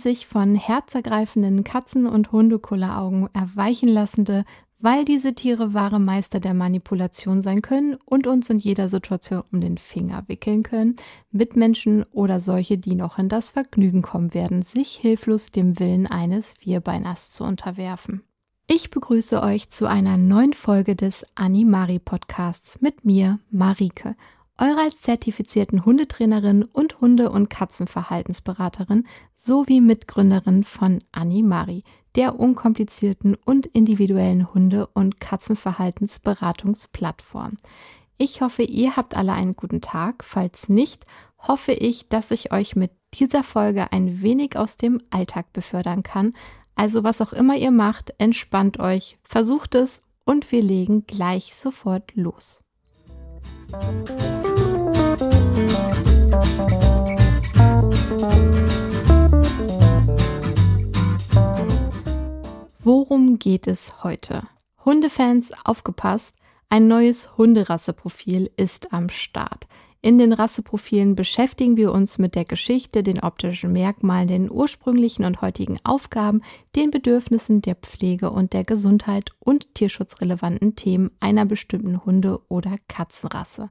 sich von herzergreifenden Katzen- und Hundekulleraugen erweichen lassende, weil diese Tiere wahre Meister der Manipulation sein können und uns in jeder Situation um den Finger wickeln können, Mitmenschen oder solche, die noch in das Vergnügen kommen werden, sich hilflos dem Willen eines Vierbeiners zu unterwerfen. Ich begrüße euch zu einer neuen Folge des Animari Podcasts mit mir, Marike, eurer als zertifizierten Hundetrainerin und Hunde- und Katzenverhaltensberaterin sowie Mitgründerin von Animari, der unkomplizierten und individuellen Hunde- und Katzenverhaltensberatungsplattform. Ich hoffe, ihr habt alle einen guten Tag. Falls nicht, hoffe ich, dass ich euch mit dieser Folge ein wenig aus dem Alltag befördern kann. Also was auch immer ihr macht, entspannt euch, versucht es und wir legen gleich sofort los. Worum geht es heute? Hundefans, aufgepasst! Ein neues Hunderasseprofil ist am Start. In den Rasseprofilen beschäftigen wir uns mit der Geschichte, den optischen Merkmalen, den ursprünglichen und heutigen Aufgaben, den Bedürfnissen der Pflege und der Gesundheit und tierschutzrelevanten Themen einer bestimmten Hunde- oder Katzenrasse.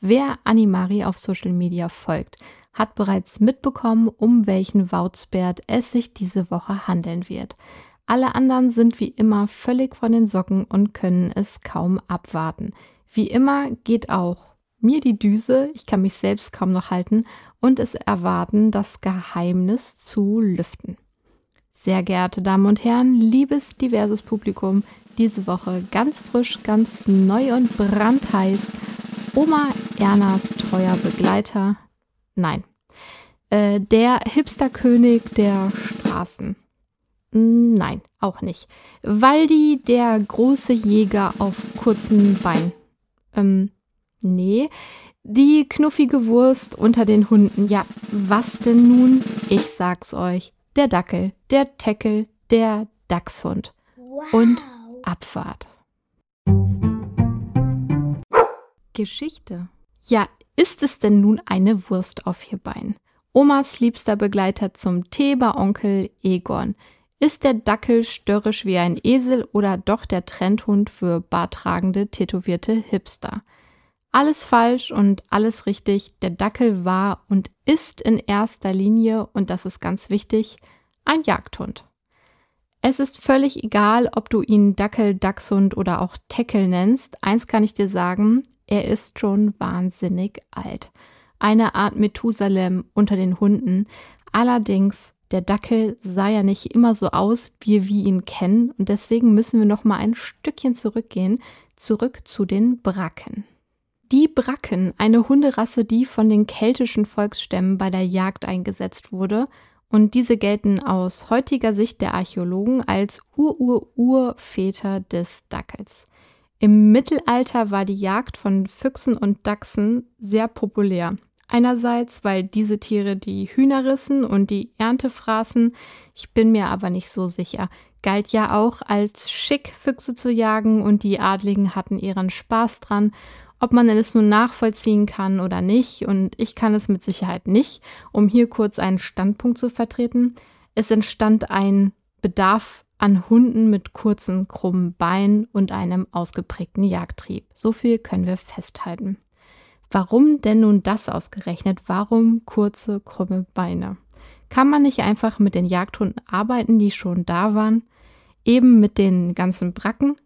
Wer Animari auf Social Media folgt, hat bereits mitbekommen, um welchen Wauzbert es sich diese Woche handeln wird. Alle anderen sind wie immer völlig von den Socken und können es kaum abwarten. Wie immer geht auch mir die Düse, ich kann mich selbst kaum noch halten und es erwarten, das Geheimnis zu lüften. Sehr geehrte Damen und Herren, liebes diverses Publikum, diese Woche ganz frisch, ganz neu und brandheiß. Oma Ernas treuer Begleiter. Nein. Äh, der Hipsterkönig der Straßen. Nein, auch nicht. Waldi, der große Jäger auf kurzen Beinen. Ähm, Nee, die knuffige Wurst unter den Hunden. Ja, was denn nun? Ich sag's euch. Der Dackel, der Teckel, der Dachshund. Wow. Und Abfahrt. Geschichte. Ja, ist es denn nun eine Wurst auf vier Beinen? Omas liebster Begleiter zum Tee bei Onkel Egon. Ist der Dackel störrisch wie ein Esel oder doch der Trendhund für bartragende, tätowierte Hipster? Alles falsch und alles richtig. Der Dackel war und ist in erster Linie, und das ist ganz wichtig, ein Jagdhund. Es ist völlig egal, ob du ihn Dackel, Dachshund oder auch Teckel nennst. Eins kann ich dir sagen, er ist schon wahnsinnig alt. Eine Art Methusalem unter den Hunden. Allerdings, der Dackel sah ja nicht immer so aus, wie wir ihn kennen. Und deswegen müssen wir noch mal ein Stückchen zurückgehen, zurück zu den Bracken. Die Bracken, eine Hunderasse, die von den keltischen Volksstämmen bei der Jagd eingesetzt wurde, und diese gelten aus heutiger Sicht der Archäologen als Ur-Ur-Urväter des Dackels. Im Mittelalter war die Jagd von Füchsen und Dachsen sehr populär. Einerseits, weil diese Tiere die Hühner rissen und die Ernte fraßen, ich bin mir aber nicht so sicher, galt ja auch als schick, Füchse zu jagen und die Adligen hatten ihren Spaß dran ob man es nun nachvollziehen kann oder nicht, und ich kann es mit Sicherheit nicht, um hier kurz einen Standpunkt zu vertreten. Es entstand ein Bedarf an Hunden mit kurzen, krummen Beinen und einem ausgeprägten Jagdtrieb. So viel können wir festhalten. Warum denn nun das ausgerechnet? Warum kurze, krumme Beine? Kann man nicht einfach mit den Jagdhunden arbeiten, die schon da waren? Eben mit den ganzen Bracken,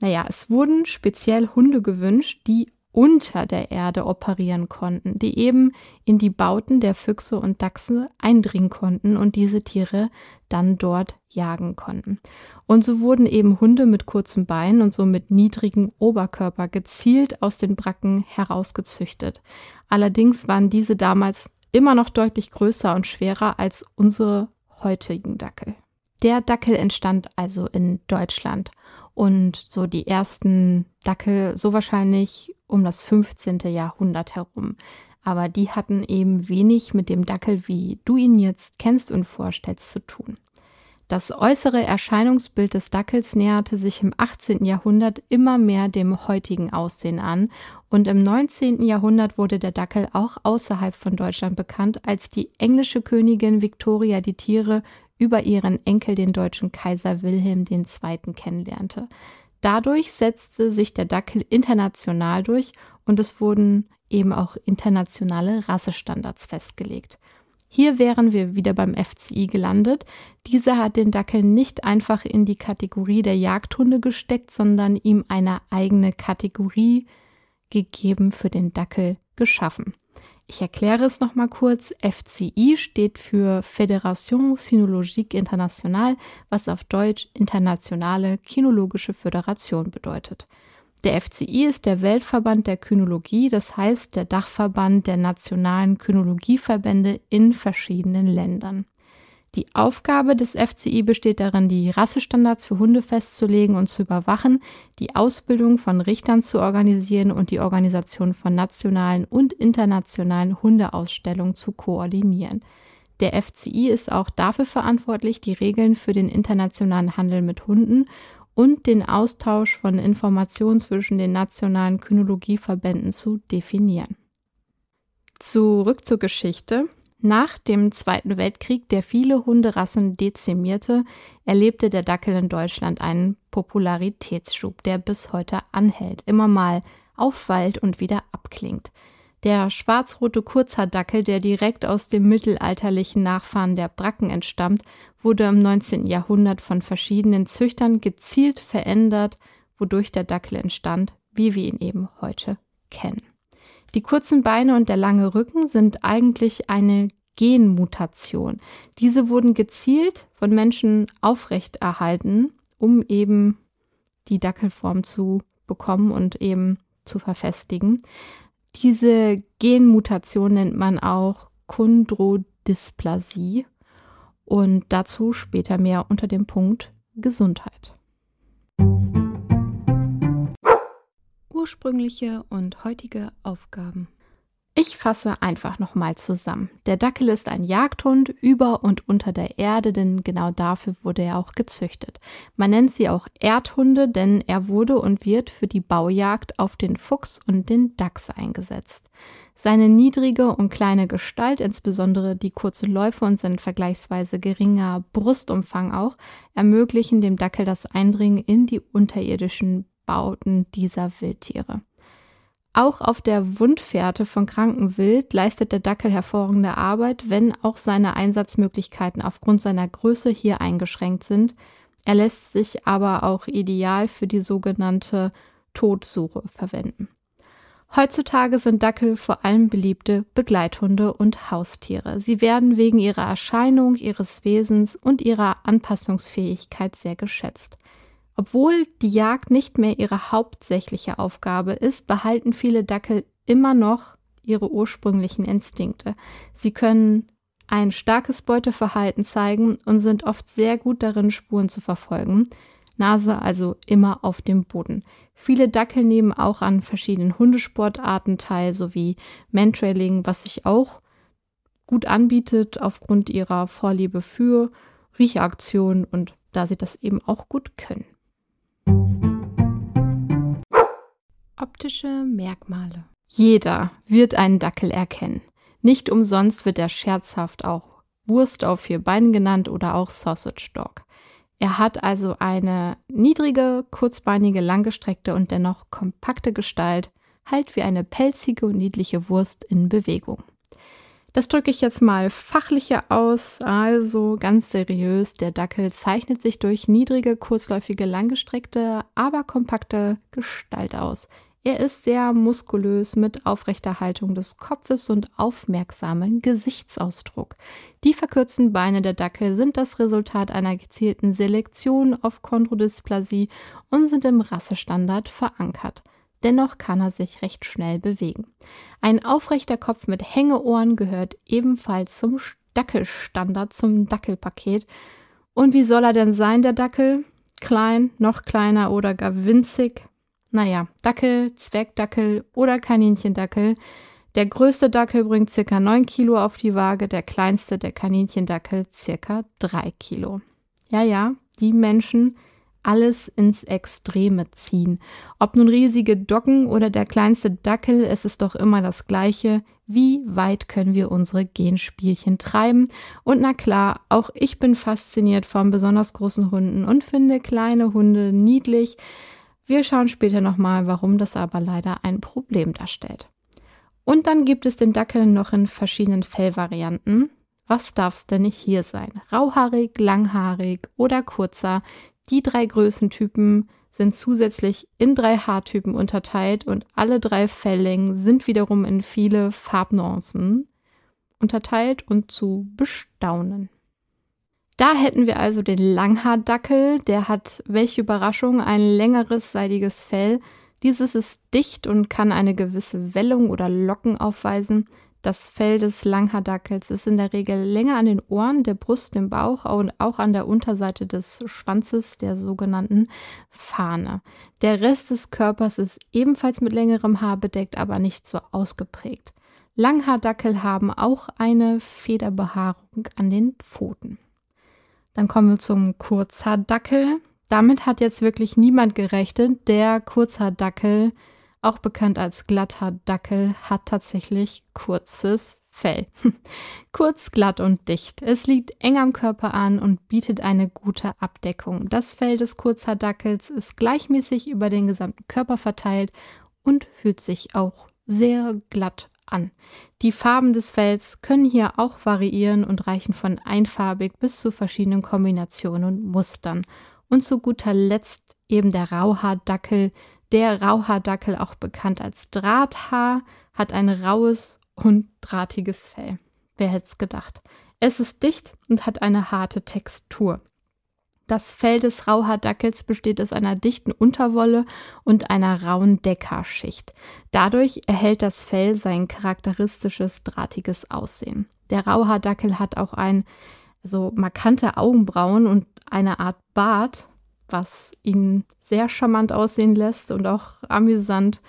naja, es wurden speziell Hunde gewünscht, die unter der Erde operieren konnten, die eben in die Bauten der Füchse und Dachse eindringen konnten und diese Tiere dann dort jagen konnten. Und so wurden eben Hunde mit kurzen Beinen und so mit niedrigem Oberkörper gezielt aus den Bracken herausgezüchtet. Allerdings waren diese damals immer noch deutlich größer und schwerer als unsere heutigen Dackel. Der Dackel entstand also in Deutschland und so die ersten Dackel so wahrscheinlich um das 15. Jahrhundert herum. Aber die hatten eben wenig mit dem Dackel, wie du ihn jetzt kennst und vorstellst, zu tun. Das äußere Erscheinungsbild des Dackels näherte sich im 18. Jahrhundert immer mehr dem heutigen Aussehen an und im 19. Jahrhundert wurde der Dackel auch außerhalb von Deutschland bekannt, als die englische Königin Victoria die Tiere über ihren Enkel, den deutschen Kaiser Wilhelm II. kennenlernte. Dadurch setzte sich der Dackel international durch und es wurden eben auch internationale Rassestandards festgelegt. Hier wären wir wieder beim FCI gelandet. Dieser hat den Dackel nicht einfach in die Kategorie der Jagdhunde gesteckt, sondern ihm eine eigene Kategorie gegeben für den Dackel geschaffen. Ich erkläre es nochmal kurz. FCI steht für Fédération Cynologique Internationale, was auf Deutsch Internationale Kinologische Föderation bedeutet. Der FCI ist der Weltverband der Kynologie, das heißt der Dachverband der nationalen Kynologieverbände in verschiedenen Ländern. Die Aufgabe des FCI besteht darin, die Rassestandards für Hunde festzulegen und zu überwachen, die Ausbildung von Richtern zu organisieren und die Organisation von nationalen und internationalen Hundeausstellungen zu koordinieren. Der FCI ist auch dafür verantwortlich, die Regeln für den internationalen Handel mit Hunden und den Austausch von Informationen zwischen den nationalen Kynologieverbänden zu definieren. Zurück zur Geschichte. Nach dem Zweiten Weltkrieg, der viele Hunderassen dezimierte, erlebte der Dackel in Deutschland einen Popularitätsschub, der bis heute anhält, immer mal auffällt und wieder abklingt. Der schwarz-rote Kurzhaardackel, der direkt aus dem mittelalterlichen Nachfahren der Bracken entstammt, wurde im 19. Jahrhundert von verschiedenen Züchtern gezielt verändert, wodurch der Dackel entstand, wie wir ihn eben heute kennen. Die kurzen Beine und der lange Rücken sind eigentlich eine Genmutation. Diese wurden gezielt von Menschen aufrechterhalten, um eben die Dackelform zu bekommen und eben zu verfestigen. Diese Genmutation nennt man auch Chondrodysplasie und dazu später mehr unter dem Punkt Gesundheit. Ursprüngliche und heutige Aufgaben. Ich fasse einfach nochmal zusammen. Der Dackel ist ein Jagdhund über und unter der Erde, denn genau dafür wurde er auch gezüchtet. Man nennt sie auch Erdhunde, denn er wurde und wird für die Baujagd auf den Fuchs und den Dachs eingesetzt. Seine niedrige und kleine Gestalt, insbesondere die kurzen Läufe und sein vergleichsweise geringer Brustumfang auch, ermöglichen dem Dackel das Eindringen in die unterirdischen Bauten dieser Wildtiere. Auch auf der Wundfährte von krankem Wild leistet der Dackel hervorragende Arbeit, wenn auch seine Einsatzmöglichkeiten aufgrund seiner Größe hier eingeschränkt sind. Er lässt sich aber auch ideal für die sogenannte Todsuche verwenden. Heutzutage sind Dackel vor allem beliebte Begleithunde und Haustiere. Sie werden wegen ihrer Erscheinung, ihres Wesens und ihrer Anpassungsfähigkeit sehr geschätzt. Obwohl die Jagd nicht mehr ihre hauptsächliche Aufgabe ist, behalten viele Dackel immer noch ihre ursprünglichen Instinkte. Sie können ein starkes Beuteverhalten zeigen und sind oft sehr gut darin, Spuren zu verfolgen. Nase also immer auf dem Boden. Viele Dackel nehmen auch an verschiedenen Hundesportarten teil, sowie Mantrailing, was sich auch gut anbietet aufgrund ihrer Vorliebe für Riechaktionen und da sie das eben auch gut können. Optische Merkmale. Jeder wird einen Dackel erkennen. Nicht umsonst wird er scherzhaft auch Wurst auf vier Beinen genannt oder auch Sausage Dog. Er hat also eine niedrige, kurzbeinige, langgestreckte und dennoch kompakte Gestalt, halt wie eine pelzige und niedliche Wurst in Bewegung. Das drücke ich jetzt mal fachlicher aus, also ganz seriös. Der Dackel zeichnet sich durch niedrige, kurzläufige, langgestreckte, aber kompakte Gestalt aus. Er ist sehr muskulös mit aufrechter Haltung des Kopfes und aufmerksamem Gesichtsausdruck. Die verkürzten Beine der Dackel sind das Resultat einer gezielten Selektion auf Chondrodysplasie und sind im Rassestandard verankert. Dennoch kann er sich recht schnell bewegen. Ein aufrechter Kopf mit Hängeohren gehört ebenfalls zum Dackelstandard, zum Dackelpaket. Und wie soll er denn sein, der Dackel? Klein, noch kleiner oder gar winzig? Naja, Dackel, Zwergdackel oder Kaninchendackel. Der größte Dackel bringt circa 9 Kilo auf die Waage, der kleinste, der Kaninchendackel, circa 3 Kilo. Ja, ja, die Menschen alles ins Extreme ziehen. Ob nun riesige Doggen oder der kleinste Dackel, es ist doch immer das Gleiche. Wie weit können wir unsere Genspielchen treiben? Und na klar, auch ich bin fasziniert von besonders großen Hunden und finde kleine Hunde niedlich. Wir schauen später nochmal, warum das aber leider ein Problem darstellt. Und dann gibt es den Dackel noch in verschiedenen Fellvarianten. Was darf es denn nicht hier sein? Rauhaarig, langhaarig oder kurzer? Die drei Größentypen sind zusätzlich in drei Haartypen unterteilt und alle drei Felllängen sind wiederum in viele Farbnuancen unterteilt und zu bestaunen. Da hätten wir also den Langhaardackel, der hat, welche Überraschung, ein längeres seidiges Fell. Dieses ist dicht und kann eine gewisse Wellung oder Locken aufweisen. Das Fell des Langhaardackels ist in der Regel länger an den Ohren, der Brust, dem Bauch und auch an der Unterseite des Schwanzes, der sogenannten Fahne. Der Rest des Körpers ist ebenfalls mit längerem Haar bedeckt, aber nicht so ausgeprägt. Langhaardackel haben auch eine Federbehaarung an den Pfoten. Dann kommen wir zum Kurzhaardackel. Damit hat jetzt wirklich niemand gerechnet. Der Kurzhaardackel auch bekannt als Glatthaardackel, hat tatsächlich kurzes Fell. Kurz, glatt und dicht. Es liegt eng am Körper an und bietet eine gute Abdeckung. Das Fell des Kurzhaardackels ist gleichmäßig über den gesamten Körper verteilt und fühlt sich auch sehr glatt an. Die Farben des Fells können hier auch variieren und reichen von einfarbig bis zu verschiedenen Kombinationen und Mustern. Und zu guter Letzt eben der Rauhaardackel, der Rauhaardackel, auch bekannt als Drahthaar, hat ein raues und drahtiges Fell. Wer hätte es gedacht? Es ist dicht und hat eine harte Textur. Das Fell des Rauhaardackels besteht aus einer dichten Unterwolle und einer rauen Deckhaarschicht. Dadurch erhält das Fell sein charakteristisches drahtiges Aussehen. Der Rauhaardackel hat auch ein so markante Augenbrauen und eine Art Bart, was ihn sehr charmant aussehen lässt und auch amüsant.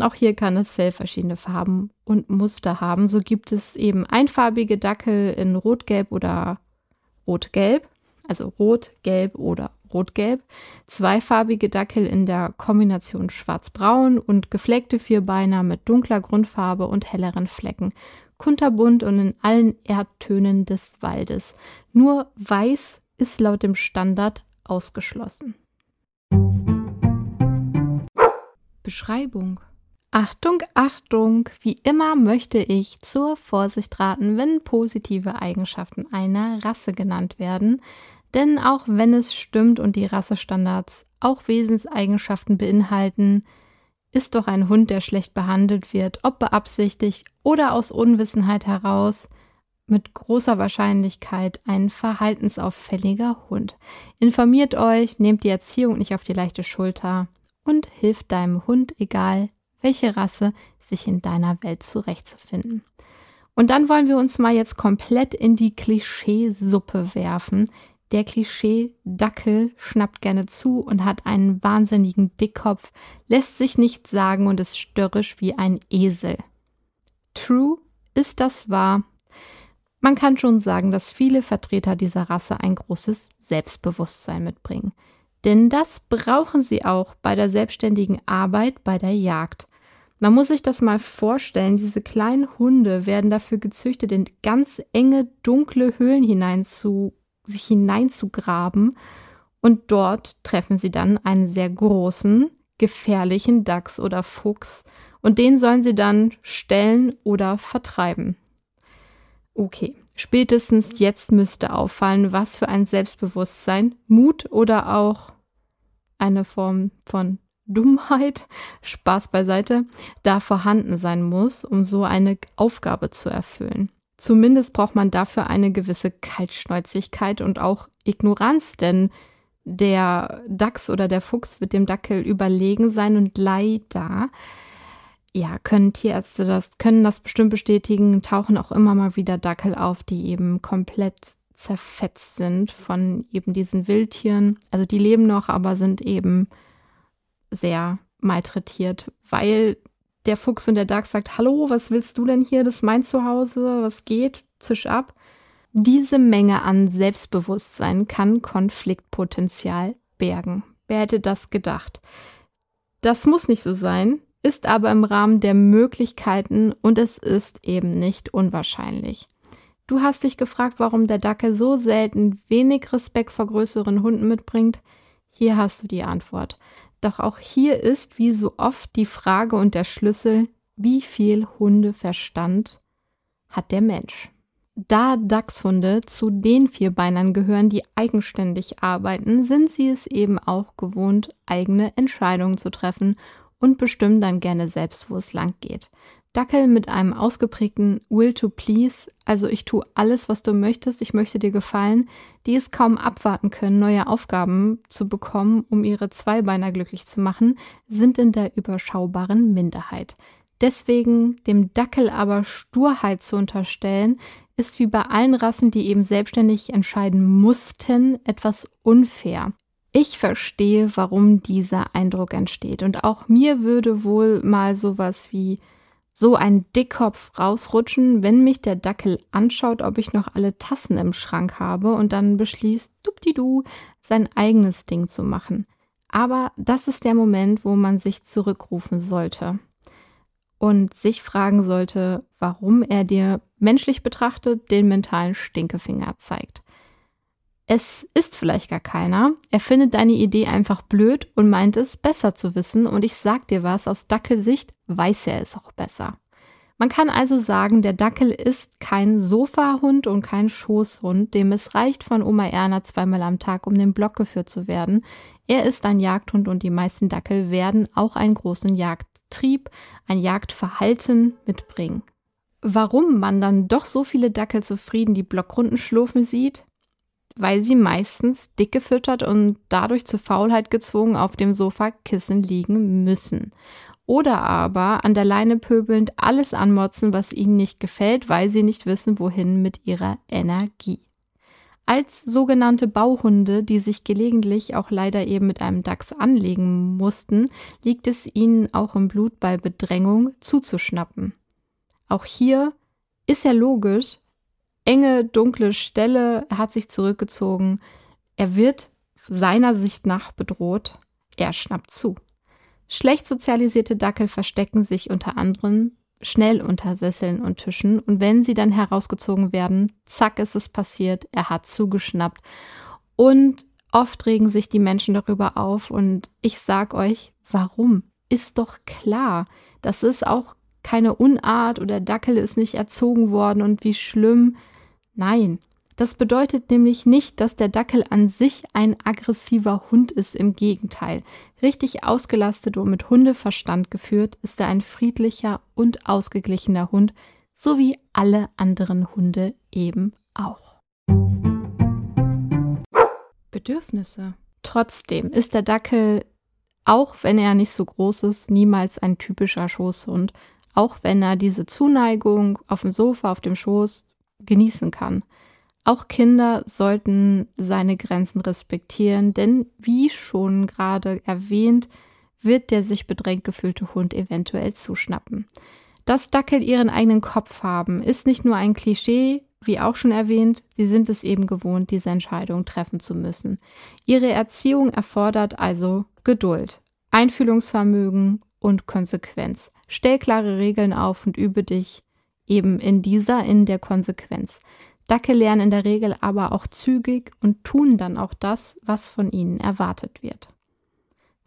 Auch hier kann das Fell verschiedene Farben und Muster haben. So gibt es eben einfarbige Dackel in Rotgelb oder Rotgelb, also Rot, Gelb oder Rotgelb, zweifarbige Dackel in der Kombination Schwarz-Braun und gefleckte Vierbeiner mit dunkler Grundfarbe und helleren Flecken, kunterbunt und in allen Erdtönen des Waldes. Nur weiß ist laut dem Standard ausgeschlossen. Beschreibung Achtung, Achtung! Wie immer möchte ich zur Vorsicht raten, wenn positive Eigenschaften einer Rasse genannt werden. Denn auch wenn es stimmt und die Rassestandards auch Wesenseigenschaften beinhalten, ist doch ein Hund, der schlecht behandelt wird, ob beabsichtigt oder aus Unwissenheit heraus, mit großer Wahrscheinlichkeit ein verhaltensauffälliger Hund. Informiert euch, nehmt die Erziehung nicht auf die leichte Schulter und hilft deinem Hund, egal welche Rasse, sich in deiner Welt zurechtzufinden. Und dann wollen wir uns mal jetzt komplett in die Klischeesuppe werfen. Der Klischee-Dackel schnappt gerne zu und hat einen wahnsinnigen Dickkopf, lässt sich nichts sagen und ist störrisch wie ein Esel. True, ist das wahr? Man kann schon sagen, dass viele Vertreter dieser Rasse ein großes Selbstbewusstsein mitbringen. Denn das brauchen sie auch bei der selbstständigen Arbeit bei der Jagd. Man muss sich das mal vorstellen, diese kleinen Hunde werden dafür gezüchtet, in ganz enge, dunkle Höhlen hinein zu, sich hineinzugraben und dort treffen sie dann einen sehr großen, gefährlichen Dachs oder Fuchs und den sollen sie dann stellen oder vertreiben. Okay, spätestens jetzt müsste auffallen, was für ein Selbstbewusstsein, Mut oder auch eine Form von Dummheit, Spaß beiseite, da vorhanden sein muss, um so eine Aufgabe zu erfüllen. Zumindest braucht man dafür eine gewisse Kaltschnäuzigkeit und auch Ignoranz, denn der Dachs oder der Fuchs wird dem Dackel überlegen sein und leider ja, können Tierärzte das, können das bestimmt bestätigen, tauchen auch immer mal wieder Dackel auf, die eben komplett zerfetzt sind von eben diesen Wildtieren. Also die leben noch, aber sind eben sehr malträtiert, weil der Fuchs und der Dachs sagt, hallo, was willst du denn hier? Das ist mein Zuhause, was geht? Zisch ab. Diese Menge an Selbstbewusstsein kann Konfliktpotenzial bergen. Wer hätte das gedacht? Das muss nicht so sein, ist aber im Rahmen der Möglichkeiten und es ist eben nicht unwahrscheinlich. Du hast dich gefragt, warum der Dackel so selten wenig Respekt vor größeren Hunden mitbringt. Hier hast du die Antwort. Doch auch hier ist, wie so oft, die Frage und der Schlüssel, wie viel Hundeverstand hat der Mensch? Da Dachshunde zu den Vierbeinern gehören, die eigenständig arbeiten, sind sie es eben auch gewohnt, eigene Entscheidungen zu treffen und bestimmen dann gerne selbst, wo es lang geht. Dackel mit einem ausgeprägten Will to Please, also ich tue alles, was du möchtest, ich möchte dir gefallen, die es kaum abwarten können, neue Aufgaben zu bekommen, um ihre Zweibeiner glücklich zu machen, sind in der überschaubaren Minderheit. Deswegen dem Dackel aber Sturheit zu unterstellen, ist wie bei allen Rassen, die eben selbstständig entscheiden mussten, etwas unfair. Ich verstehe, warum dieser Eindruck entsteht. Und auch mir würde wohl mal sowas wie so ein Dickkopf rausrutschen, wenn mich der Dackel anschaut, ob ich noch alle Tassen im Schrank habe und dann beschließt, dupdidu, sein eigenes Ding zu machen. Aber das ist der Moment, wo man sich zurückrufen sollte und sich fragen sollte, warum er dir menschlich betrachtet den mentalen Stinkefinger zeigt. Es ist vielleicht gar keiner. Er findet deine Idee einfach blöd und meint es besser zu wissen. Und ich sag dir was, aus Dackelsicht weiß er es auch besser. Man kann also sagen, der Dackel ist kein Sofahund und kein Schoßhund, dem es reicht, von Oma Erna zweimal am Tag um den Block geführt zu werden. Er ist ein Jagdhund und die meisten Dackel werden auch einen großen Jagdtrieb, ein Jagdverhalten mitbringen. Warum man dann doch so viele Dackel zufrieden die Blockrunden schlurfen sieht? Weil sie meistens dick gefüttert und dadurch zur Faulheit gezwungen auf dem Sofakissen liegen müssen. Oder aber an der Leine pöbelnd alles anmotzen, was ihnen nicht gefällt, weil sie nicht wissen, wohin mit ihrer Energie. Als sogenannte Bauhunde, die sich gelegentlich auch leider eben mit einem Dachs anlegen mussten, liegt es ihnen auch im Blut bei Bedrängung zuzuschnappen. Auch hier ist ja logisch, enge, dunkle Stelle. Er hat sich zurückgezogen. Er wird seiner Sicht nach bedroht. Er schnappt zu. Schlecht sozialisierte Dackel verstecken sich unter anderem schnell unter Sesseln und Tischen und wenn sie dann herausgezogen werden, zack ist es passiert, er hat zugeschnappt. Und oft regen sich die Menschen darüber auf und ich sag euch, warum? Ist doch klar. Das ist auch keine Unart oder Dackel ist nicht erzogen worden und wie schlimm. Nein, das bedeutet nämlich nicht, dass der Dackel an sich ein aggressiver Hund ist. Im Gegenteil. Richtig ausgelastet und mit Hundeverstand geführt ist er ein friedlicher und ausgeglichener Hund, so wie alle anderen Hunde eben auch. Bedürfnisse. Trotzdem ist der Dackel, auch wenn er nicht so groß ist, niemals ein typischer Schoßhund, auch wenn er diese Zuneigung auf dem Sofa, auf dem Schoß genießen kann. Auch Kinder sollten seine Grenzen respektieren, denn wie schon gerade erwähnt, wird der sich bedrängt gefühlte Hund eventuell zuschnappen. Dass Dackel ihren eigenen Kopf haben, ist nicht nur ein Klischee, wie auch schon erwähnt, sie sind es eben gewohnt, diese Entscheidung treffen zu müssen. Ihre Erziehung erfordert also Geduld, Einfühlungsvermögen und Konsequenz. Stell klare Regeln auf und übe dich eben in dieser, in der Konsequenz. Dackel lernen in der Regel aber auch zügig und tun dann auch das, was von ihnen erwartet wird.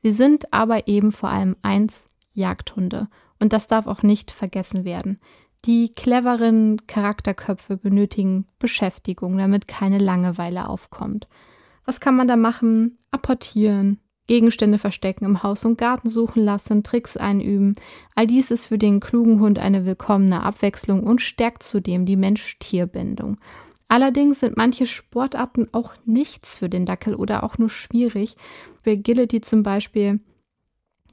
Sie sind aber eben vor allem eins Jagdhunde und das darf auch nicht vergessen werden. Die cleveren Charakterköpfe benötigen Beschäftigung, damit keine Langeweile aufkommt. Was kann man da machen? Apportieren, Gegenstände verstecken, im Haus und Garten suchen lassen, Tricks einüben. All dies ist für den klugen Hund eine willkommene Abwechslung und stärkt zudem die Mensch-Tier-Bindung. Allerdings sind manche Sportarten auch nichts für den Dackel oder auch nur schwierig. Agility zum Beispiel,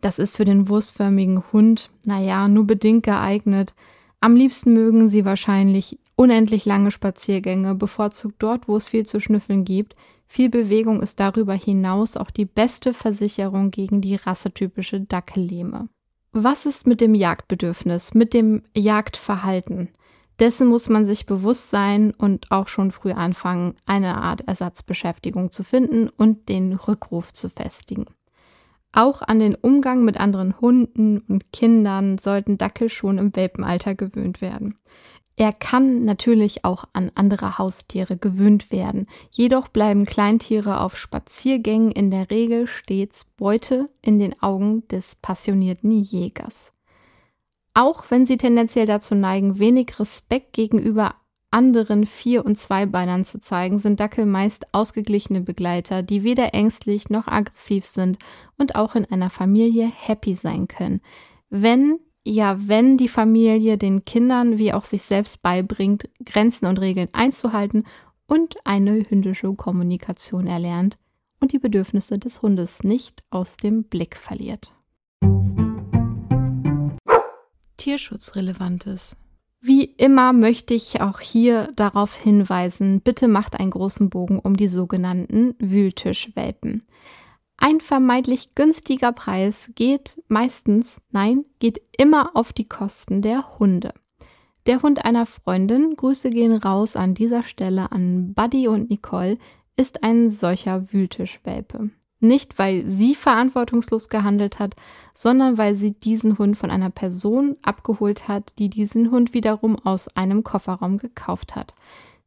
das ist für den wurstförmigen Hund, naja, nur bedingt geeignet. Am liebsten mögen sie wahrscheinlich unendlich lange Spaziergänge, bevorzugt dort, wo es viel zu schnüffeln gibt. Viel Bewegung ist darüber hinaus auch die beste Versicherung gegen die rassetypische Dackellähme. Was ist mit dem Jagdbedürfnis, mit dem Jagdverhalten? Dessen muss man sich bewusst sein und auch schon früh anfangen, eine Art Ersatzbeschäftigung zu finden und den Rückruf zu festigen. Auch an den Umgang mit anderen Hunden und Kindern sollten Dackel schon im Welpenalter gewöhnt werden. Er kann natürlich auch an andere Haustiere gewöhnt werden, jedoch bleiben Kleintiere auf Spaziergängen in der Regel stets Beute in den Augen des passionierten Jägers. Auch wenn sie tendenziell dazu neigen, wenig Respekt gegenüber anderen Vier- und Zweibeinern zu zeigen, sind Dackel meist ausgeglichene Begleiter, die weder ängstlich noch aggressiv sind und auch in einer Familie happy sein können. Wenn ja, wenn die Familie den Kindern wie auch sich selbst beibringt, Grenzen und Regeln einzuhalten und eine hündische Kommunikation erlernt und die Bedürfnisse des Hundes nicht aus dem Blick verliert. Tierschutzrelevantes. Wie immer möchte ich auch hier darauf hinweisen, bitte macht einen großen Bogen um die sogenannten Wühltischwelpen. Ein vermeintlich günstiger Preis geht meistens, nein, geht immer auf die Kosten der Hunde. Der Hund einer Freundin, Grüße gehen raus an dieser Stelle an Buddy und Nicole, ist ein solcher Wühltischwelpe. Nicht, weil sie verantwortungslos gehandelt hat, sondern weil sie diesen Hund von einer Person abgeholt hat, die diesen Hund wiederum aus einem Kofferraum gekauft hat.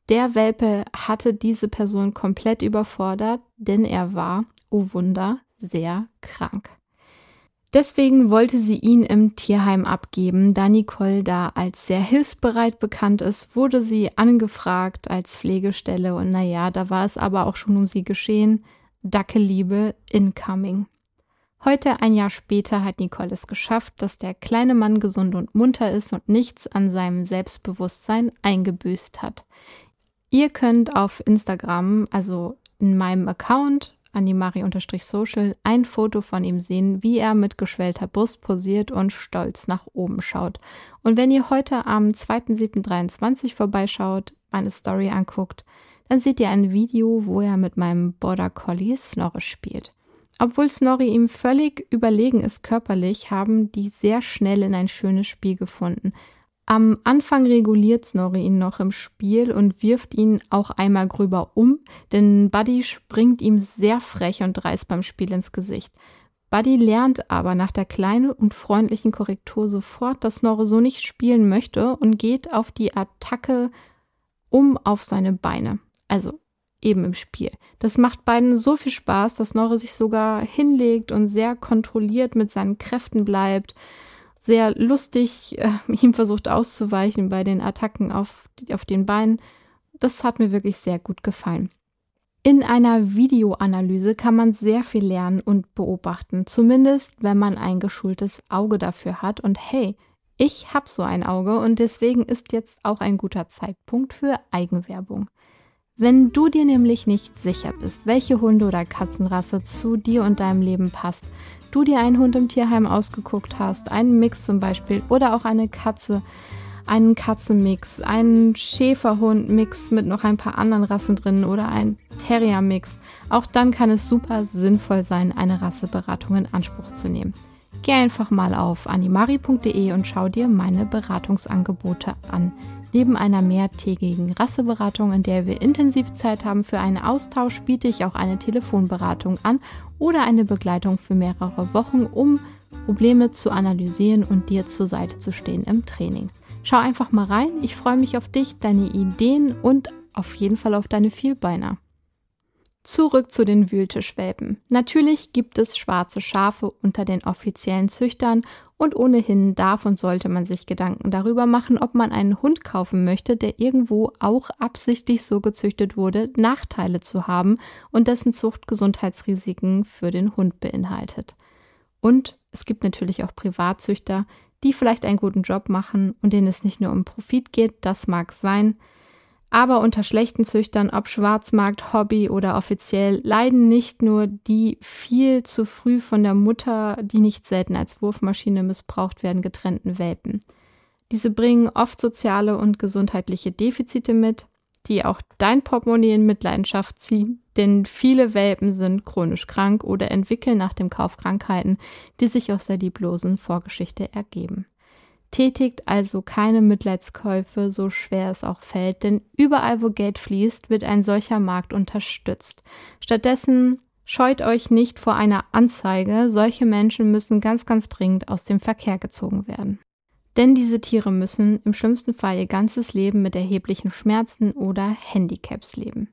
Der Welpe hatte diese Person komplett überfordert, denn er war, oh Wunder, sehr krank. Deswegen wollte sie ihn im Tierheim abgeben. Da Nicole da als sehr hilfsbereit bekannt ist, wurde sie angefragt als Pflegestelle und naja, da war es aber auch schon um sie geschehen. Dackeliebe incoming. Heute, ein Jahr später, hat Nicole es geschafft, dass der kleine Mann gesund und munter ist und nichts an seinem Selbstbewusstsein eingebüßt hat. Ihr könnt auf Instagram, also in meinem Account, animari-social ein Foto von ihm sehen, wie er mit geschwellter Brust posiert und stolz nach oben schaut. Und wenn ihr heute am 2.7.23 vorbeischaut, meine Story anguckt, dann seht ihr ein Video, wo er mit meinem Border Collie Snorri spielt. Obwohl Snorri ihm völlig überlegen ist körperlich, haben die sehr schnell in ein schönes Spiel gefunden. Am Anfang reguliert Snorri ihn noch im Spiel und wirft ihn auch einmal gröber um, denn Buddy springt ihm sehr frech und dreist beim Spiel ins Gesicht. Buddy lernt aber nach der kleinen und freundlichen Korrektur sofort, dass Snorri so nicht spielen möchte und geht auf die Attacke um auf seine Beine. Also eben im Spiel. Das macht beiden so viel Spaß, dass Snorri sich sogar hinlegt und sehr kontrolliert mit seinen Kräften bleibt sehr lustig äh, ihm versucht auszuweichen bei den Attacken auf, auf den Beinen. Das hat mir wirklich sehr gut gefallen. In einer Videoanalyse kann man sehr viel lernen und beobachten, zumindest wenn man ein geschultes Auge dafür hat. Und hey, ich habe so ein Auge und deswegen ist jetzt auch ein guter Zeitpunkt für Eigenwerbung. Wenn du dir nämlich nicht sicher bist, welche Hunde- oder Katzenrasse zu dir und deinem Leben passt, du dir einen Hund im Tierheim ausgeguckt hast, einen Mix zum Beispiel oder auch eine Katze, einen Katzenmix, einen Schäferhund-Mix mit noch ein paar anderen Rassen drin oder ein Terrier-Mix, auch dann kann es super sinnvoll sein, eine Rasseberatung in Anspruch zu nehmen. Geh einfach mal auf animari.de und schau dir meine Beratungsangebote an. Neben einer mehrtägigen Rasseberatung, in der wir intensiv Zeit haben für einen Austausch, biete ich auch eine Telefonberatung an oder eine Begleitung für mehrere Wochen, um Probleme zu analysieren und dir zur Seite zu stehen im Training. Schau einfach mal rein. Ich freue mich auf dich, deine Ideen und auf jeden Fall auf deine Vierbeiner. Zurück zu den Wühltischwelpen. Natürlich gibt es schwarze Schafe unter den offiziellen Züchtern und ohnehin darf und sollte man sich Gedanken darüber machen, ob man einen Hund kaufen möchte, der irgendwo auch absichtlich so gezüchtet wurde, Nachteile zu haben und dessen Zucht Gesundheitsrisiken für den Hund beinhaltet. Und es gibt natürlich auch Privatzüchter, die vielleicht einen guten Job machen und denen es nicht nur um Profit geht, das mag sein, aber unter schlechten Züchtern, ob Schwarzmarkt, Hobby oder offiziell, leiden nicht nur die viel zu früh von der Mutter, die nicht selten als Wurfmaschine missbraucht werden, getrennten Welpen. Diese bringen oft soziale und gesundheitliche Defizite mit, die auch dein Portemonnaie in Mitleidenschaft ziehen, denn viele Welpen sind chronisch krank oder entwickeln nach dem Kauf Krankheiten, die sich aus der lieblosen Vorgeschichte ergeben. Tätigt also keine Mitleidskäufe, so schwer es auch fällt, denn überall, wo Geld fließt, wird ein solcher Markt unterstützt. Stattdessen scheut euch nicht vor einer Anzeige. Solche Menschen müssen ganz, ganz dringend aus dem Verkehr gezogen werden. Denn diese Tiere müssen im schlimmsten Fall ihr ganzes Leben mit erheblichen Schmerzen oder Handicaps leben.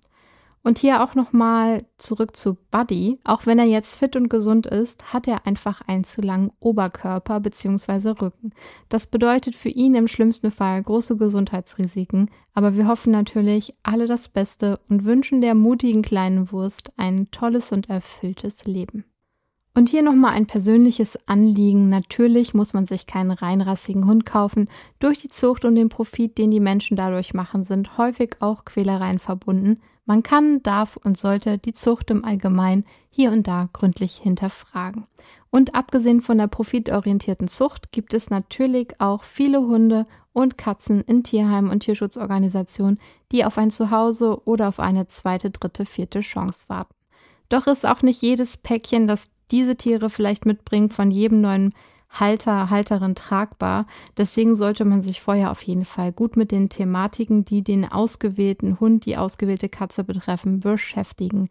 Und hier auch nochmal zurück zu Buddy. Auch wenn er jetzt fit und gesund ist, hat er einfach einen zu langen Oberkörper bzw. Rücken. Das bedeutet für ihn im schlimmsten Fall große Gesundheitsrisiken. Aber wir hoffen natürlich alle das Beste und wünschen der mutigen kleinen Wurst ein tolles und erfülltes Leben. Und hier nochmal ein persönliches Anliegen. Natürlich muss man sich keinen reinrassigen Hund kaufen. Durch die Zucht und den Profit, den die Menschen dadurch machen, sind häufig auch Quälereien verbunden. Man kann, darf und sollte die Zucht im Allgemeinen hier und da gründlich hinterfragen. Und abgesehen von der profitorientierten Zucht gibt es natürlich auch viele Hunde und Katzen in Tierheimen und Tierschutzorganisationen, die auf ein Zuhause oder auf eine zweite, dritte, vierte Chance warten. Doch ist auch nicht jedes Päckchen, das diese Tiere vielleicht mitbringen, von jedem neuen Halter, Halterin tragbar. Deswegen sollte man sich vorher auf jeden Fall gut mit den Thematiken, die den ausgewählten Hund, die ausgewählte Katze betreffen, beschäftigen.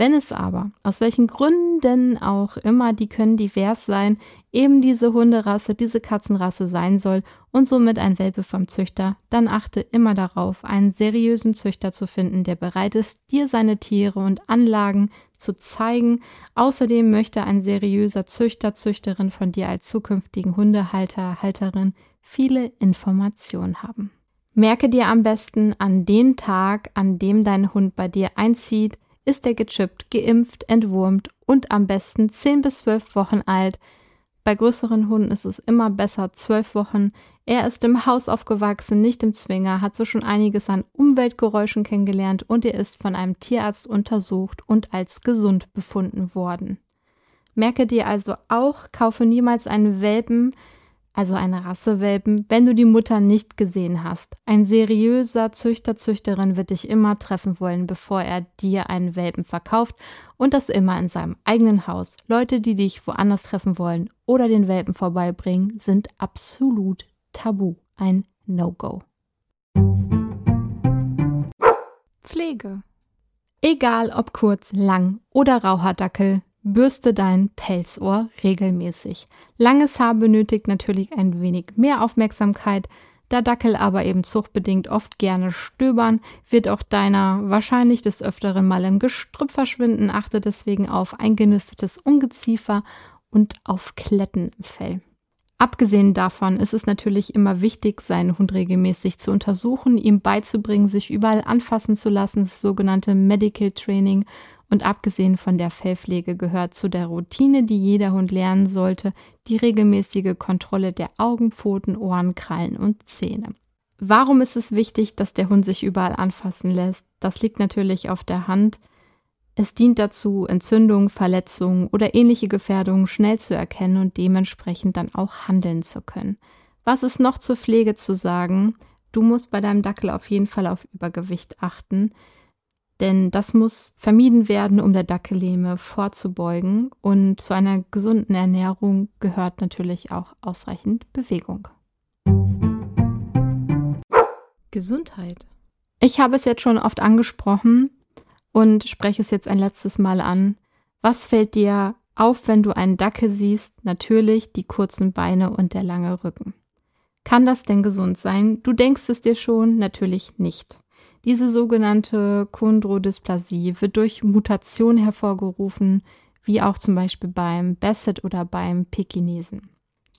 Wenn es aber, aus welchen Gründen auch immer, die können divers sein, eben diese Hunderasse, diese Katzenrasse sein soll und somit ein Welpe vom Züchter, dann achte immer darauf, einen seriösen Züchter zu finden, der bereit ist, dir seine Tiere und Anlagen zu zeigen. Außerdem möchte ein seriöser Züchter, Züchterin von dir als zukünftigen Hundehalter, Halterin viele Informationen haben. Merke dir am besten an den Tag, an dem dein Hund bei dir einzieht, ist er gechippt, geimpft, entwurmt und am besten 10 bis 12 Wochen alt. Bei größeren Hunden ist es immer besser 12 Wochen. Er ist im Haus aufgewachsen, nicht im Zwinger, hat so schon einiges an Umweltgeräuschen kennengelernt und er ist von einem Tierarzt untersucht und als gesund befunden worden. Merke dir also auch, kaufe niemals einen Welpen, also eine Rassewelpen, wenn du die Mutter nicht gesehen hast. Ein seriöser Züchter, Züchterin wird dich immer treffen wollen, bevor er dir einen Welpen verkauft und das immer in seinem eigenen Haus. Leute, die dich woanders treffen wollen oder den Welpen vorbeibringen, sind absolut tabu, ein No-Go. Pflege. Egal ob kurz, lang oder Rauhaardackel, Bürste dein Pelzohr regelmäßig. Langes Haar benötigt natürlich ein wenig mehr Aufmerksamkeit. Da Dackel aber eben zuchtbedingt oft gerne stöbern, wird auch deiner wahrscheinlich des Öfteren mal im Gestrüpp verschwinden. Achte deswegen auf eingenistetes Ungeziefer und auf Kletten im Fell. Abgesehen davon ist es natürlich immer wichtig, seinen Hund regelmäßig zu untersuchen, ihm beizubringen, sich überall anfassen zu lassen, das sogenannte Medical Training und abgesehen von der Fellpflege gehört zu der Routine, die jeder Hund lernen sollte, die regelmäßige Kontrolle der Augen, Pfoten, Ohren, Krallen und Zähne. Warum ist es wichtig, dass der Hund sich überall anfassen lässt? Das liegt natürlich auf der Hand. Es dient dazu, Entzündungen, Verletzungen oder ähnliche Gefährdungen schnell zu erkennen und dementsprechend dann auch handeln zu können. Was ist noch zur Pflege zu sagen? Du musst bei deinem Dackel auf jeden Fall auf Übergewicht achten denn das muss vermieden werden, um der Dackellähme vorzubeugen. Und zu einer gesunden Ernährung gehört natürlich auch ausreichend Bewegung. Gesundheit. Ich habe es jetzt schon oft angesprochen und spreche es jetzt ein letztes Mal an. Was fällt dir auf, wenn du einen Dackel siehst? Natürlich die kurzen Beine und der lange Rücken. Kann das denn gesund sein? Du denkst es dir schon? Natürlich nicht. Diese sogenannte Chondrodysplasie wird durch Mutation hervorgerufen, wie auch zum Beispiel beim Basset oder beim Pekinesen.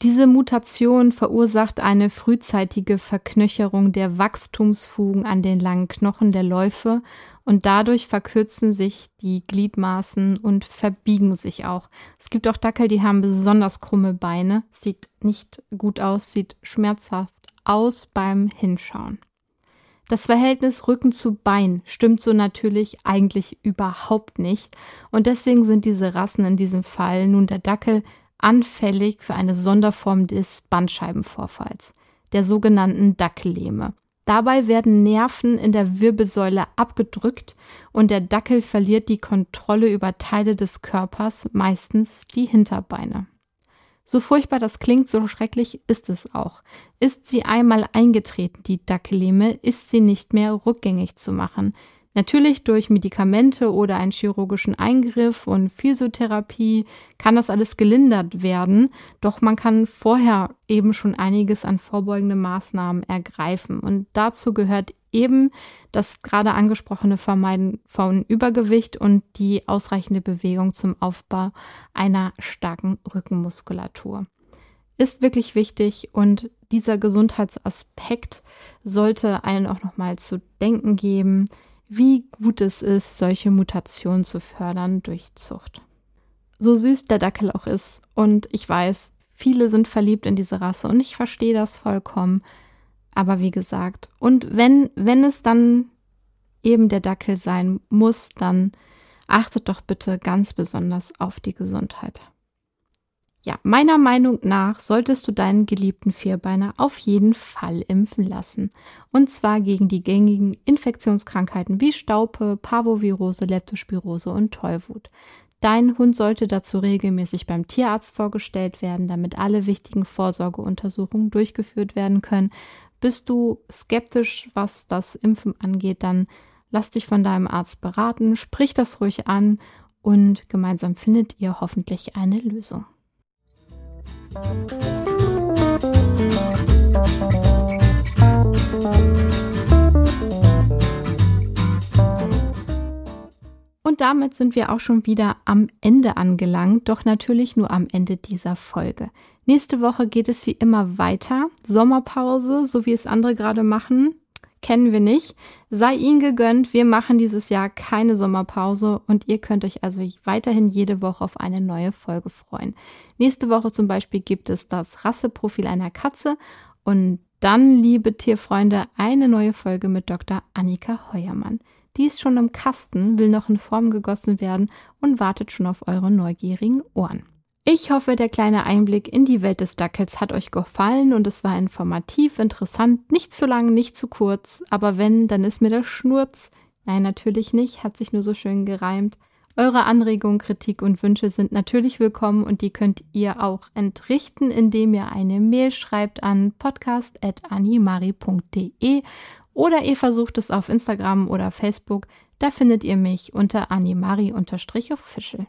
Diese Mutation verursacht eine frühzeitige Verknöcherung der Wachstumsfugen an den langen Knochen der Läufe und dadurch verkürzen sich die Gliedmaßen und verbiegen sich auch. Es gibt auch Dackel, die haben besonders krumme Beine, sieht nicht gut aus, sieht schmerzhaft aus beim Hinschauen. Das Verhältnis Rücken zu Bein stimmt so natürlich eigentlich überhaupt nicht und deswegen sind diese Rassen in diesem Fall nun der Dackel anfällig für eine Sonderform des Bandscheibenvorfalls, der sogenannten Dackellähme. Dabei werden Nerven in der Wirbelsäule abgedrückt und der Dackel verliert die Kontrolle über Teile des Körpers, meistens die Hinterbeine. So furchtbar das klingt, so schrecklich ist es auch. Ist sie einmal eingetreten, die Dackellehme, ist sie nicht mehr rückgängig zu machen. Natürlich durch Medikamente oder einen chirurgischen Eingriff und Physiotherapie kann das alles gelindert werden, doch man kann vorher eben schon einiges an vorbeugende Maßnahmen ergreifen. Und dazu gehört eben das gerade angesprochene Vermeiden von Übergewicht und die ausreichende Bewegung zum Aufbau einer starken Rückenmuskulatur. Ist wirklich wichtig und dieser Gesundheitsaspekt sollte einen auch nochmal zu denken geben, wie gut es ist, solche Mutationen zu fördern durch Zucht. So süß der Dackel auch ist und ich weiß, viele sind verliebt in diese Rasse und ich verstehe das vollkommen, aber wie gesagt, und wenn, wenn es dann eben der Dackel sein muss, dann achtet doch bitte ganz besonders auf die Gesundheit. Ja, meiner Meinung nach solltest du deinen geliebten Vierbeiner auf jeden Fall impfen lassen. Und zwar gegen die gängigen Infektionskrankheiten wie Staupe, Parvovirose, Leptospirose und Tollwut. Dein Hund sollte dazu regelmäßig beim Tierarzt vorgestellt werden, damit alle wichtigen Vorsorgeuntersuchungen durchgeführt werden können, bist du skeptisch, was das Impfen angeht, dann lass dich von deinem Arzt beraten, sprich das ruhig an und gemeinsam findet ihr hoffentlich eine Lösung. Und damit sind wir auch schon wieder am Ende angelangt, doch natürlich nur am Ende dieser Folge. Nächste Woche geht es wie immer weiter. Sommerpause, so wie es andere gerade machen, kennen wir nicht. Sei ihnen gegönnt, wir machen dieses Jahr keine Sommerpause und ihr könnt euch also weiterhin jede Woche auf eine neue Folge freuen. Nächste Woche zum Beispiel gibt es das Rasseprofil einer Katze und dann, liebe Tierfreunde, eine neue Folge mit Dr. Annika Heuermann. Die ist schon im Kasten, will noch in Form gegossen werden und wartet schon auf eure neugierigen Ohren. Ich hoffe, der kleine Einblick in die Welt des Dackels hat euch gefallen und es war informativ, interessant, nicht zu lang, nicht zu kurz, aber wenn, dann ist mir der Schnurz. Nein, natürlich nicht, hat sich nur so schön gereimt. Eure Anregungen, Kritik und Wünsche sind natürlich willkommen und die könnt ihr auch entrichten, indem ihr eine Mail schreibt an podcast.animari.de oder ihr versucht es auf Instagram oder Facebook. Da findet ihr mich unter animari-official.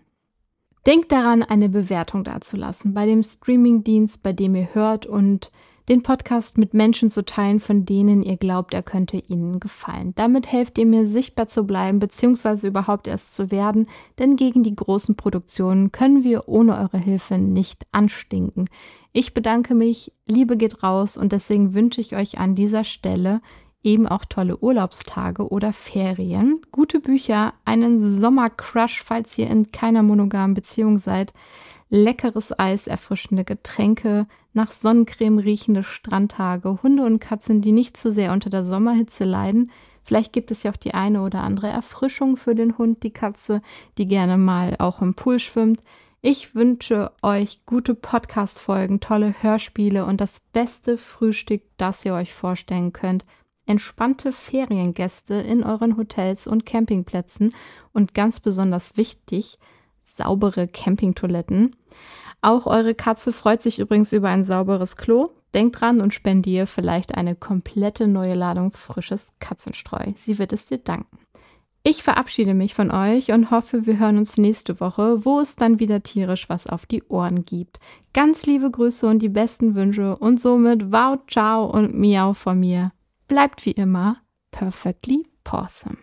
Denkt daran, eine Bewertung dazulassen bei dem Streamingdienst, bei dem ihr hört und den Podcast mit Menschen zu teilen, von denen ihr glaubt, er könnte ihnen gefallen. Damit helft ihr mir, sichtbar zu bleiben, beziehungsweise überhaupt erst zu werden, denn gegen die großen Produktionen können wir ohne eure Hilfe nicht anstinken. Ich bedanke mich, Liebe geht raus und deswegen wünsche ich euch an dieser Stelle eben auch tolle Urlaubstage oder Ferien, gute Bücher, einen Sommercrush, falls ihr in keiner monogamen Beziehung seid, leckeres Eis, erfrischende Getränke, nach Sonnencreme riechende Strandtage, Hunde und Katzen, die nicht zu sehr unter der Sommerhitze leiden. Vielleicht gibt es ja auch die eine oder andere Erfrischung für den Hund, die Katze, die gerne mal auch im Pool schwimmt. Ich wünsche euch gute Podcast-Folgen, tolle Hörspiele und das beste Frühstück, das ihr euch vorstellen könnt entspannte Feriengäste in euren Hotels und Campingplätzen und ganz besonders wichtig, saubere Campingtoiletten. Auch eure Katze freut sich übrigens über ein sauberes Klo. Denkt dran und spendiere vielleicht eine komplette neue Ladung frisches Katzenstreu. Sie wird es dir danken. Ich verabschiede mich von euch und hoffe, wir hören uns nächste Woche, wo es dann wieder tierisch was auf die Ohren gibt. Ganz liebe Grüße und die besten Wünsche und somit wow, ciao und miau von mir bleibt wie immer perfectly awesome.